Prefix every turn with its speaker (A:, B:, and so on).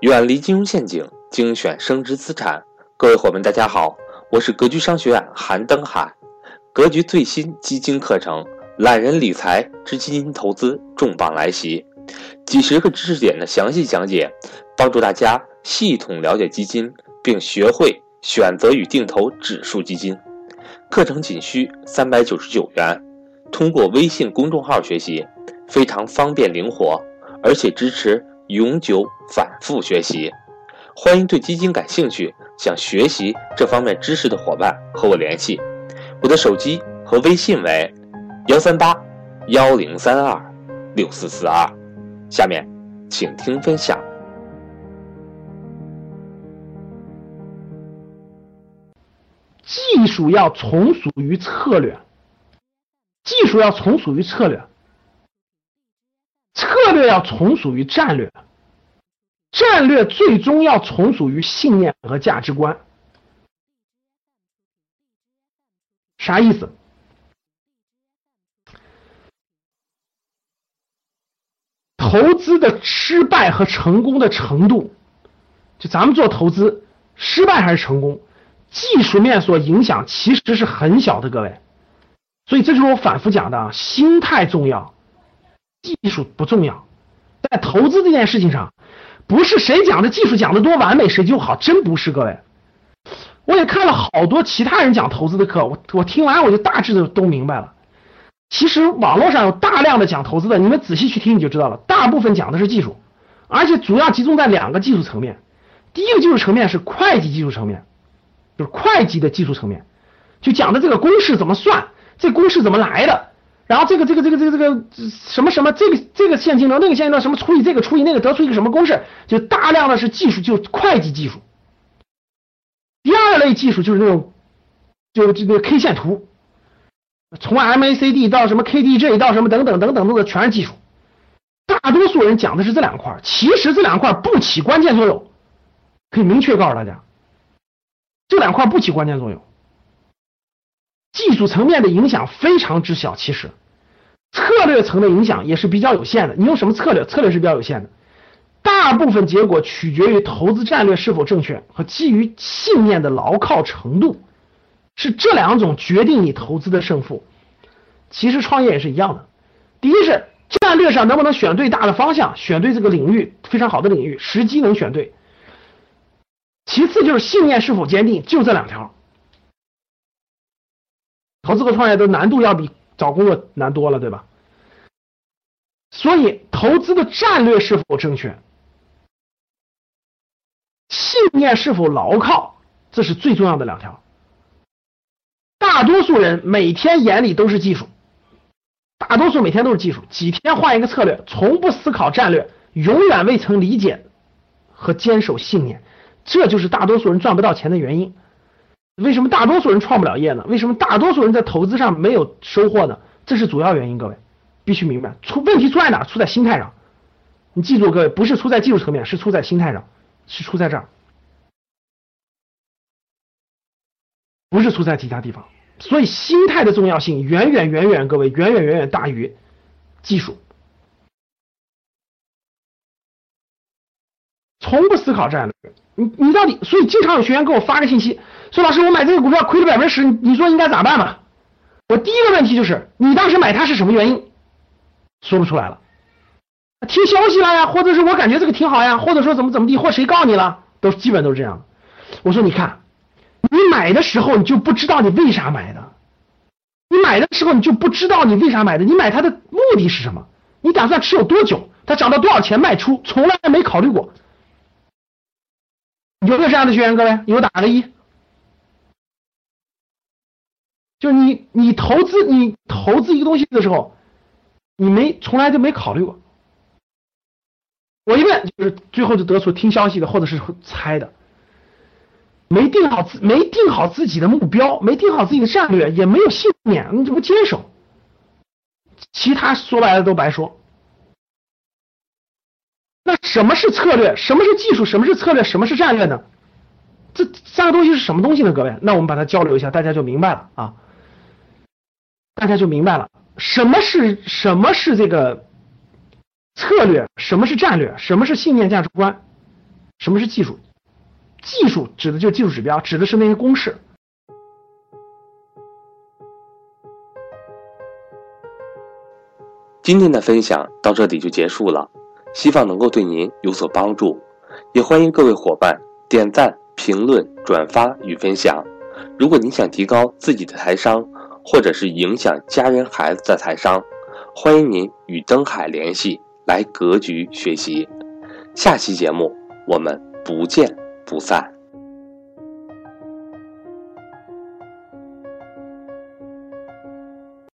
A: 远离金融陷阱，精选升值资产。各位伙伴，大家好，我是格局商学院韩登海。格局最新基金课程《懒人理财之基金投资》重磅来袭，几十个知识点的详细讲解，帮助大家系统了解基金，并学会选择与定投指数基金。课程仅需三百九十九元，通过微信公众号学习，非常方便灵活，而且支持。永久反复学习，欢迎对基金感兴趣、想学习这方面知识的伙伴和我联系。我的手机和微信为幺三八幺零三二六四四二。下面，请听分享。
B: 技术要从属于策略，技术要从属于策略。这要从属于战略，战略最终要从属于信念和价值观。啥意思？投资的失败和成功的程度，就咱们做投资，失败还是成功，技术面所影响其实是很小的，各位。所以这就是我反复讲的啊，心态重要。技术不重要，在投资这件事情上，不是谁讲的技术讲的多完美谁就好，真不是各位。我也看了好多其他人讲投资的课，我我听完我就大致的都明白了。其实网络上有大量的讲投资的，你们仔细去听你就知道了，大部分讲的是技术，而且主要集中在两个技术层面。第一个技术层面是会计技术层面，就是会计的技术层面，就讲的这个公式怎么算，这公式怎么来的。然后这个这个这个这个这个什么什么这个这个现金流那个现金流什么除以这个除以那个得出一个什么公式，就大量的是技术，就会计技术。第二类技术就是那种，就这个 K 线图，从 MACD 到什么 KDJ 到什么等等等等的全是技术。大多数人讲的是这两块，其实这两块不起关键作用，可以明确告诉大家，这两块不起关键作用。技术层面的影响非常之小，其实策略层的影响也是比较有限的。你用什么策略？策略是比较有限的，大部分结果取决于投资战略是否正确和基于信念的牢靠程度，是这两种决定你投资的胜负。其实创业也是一样的，第一是战略上能不能选对大的方向，选对这个领域非常好的领域，时机能选对。其次就是信念是否坚定，就这两条。投资和创业的难度要比找工作难多了，对吧？所以投资的战略是否正确，信念是否牢靠，这是最重要的两条。大多数人每天眼里都是技术，大多数每天都是技术，几天换一个策略，从不思考战略，永远未曾理解和坚守信念，这就是大多数人赚不到钱的原因。为什么大多数人创不了业呢？为什么大多数人在投资上没有收获呢？这是主要原因，各位必须明白。出问题出在哪？出在心态上。你记住，各位不是出在技术层面，是出在心态上，是出在这儿，不是出在其他地方。所以心态的重要性远远远远，各位远远远远大于技术。从不思考战略，你你到底？所以经常有学员给我发个信息。说老师，我买这个股票亏了百分之十，你说应该咋办嘛？我第一个问题就是，你当时买它是什么原因？说不出来了，听消息了呀，或者是我感觉这个挺好呀，或者说怎么怎么地，或谁告你了，都基本都是这样。我说你看，你买的时候你就不知道你为啥买的，你买的时候你就不知道你为啥买的，你买它的目的是什么？你打算持有多久？它涨到多少钱卖出？从来没考虑过。有没有这样的学员？各位，有打个一。就是你，你投资，你投资一个东西的时候，你没从来就没考虑过。我一问，就是最后就得出听消息的，或者是猜的，没定好自，没定好自己的目标，没定好自己的战略，也没有信念，你就不坚守，其他说白了都白说。那什么是策略？什么是技术？什么是策略？什么是战略呢？这三个东西是什么东西呢？各位，那我们把它交流一下，大家就明白了啊。大家就明白了，什么是什么是这个策略，什么是战略，什么是信念价值观。什么是技术？技术指的就是技术指标，指的是那些公式。
A: 今天的分享到这里就结束了，希望能够对您有所帮助，也欢迎各位伙伴点赞、评论、转发与分享。如果您想提高自己的财商，或者是影响家人孩子的财商，欢迎您与登海联系，来格局学习。下期节目我们不见不散。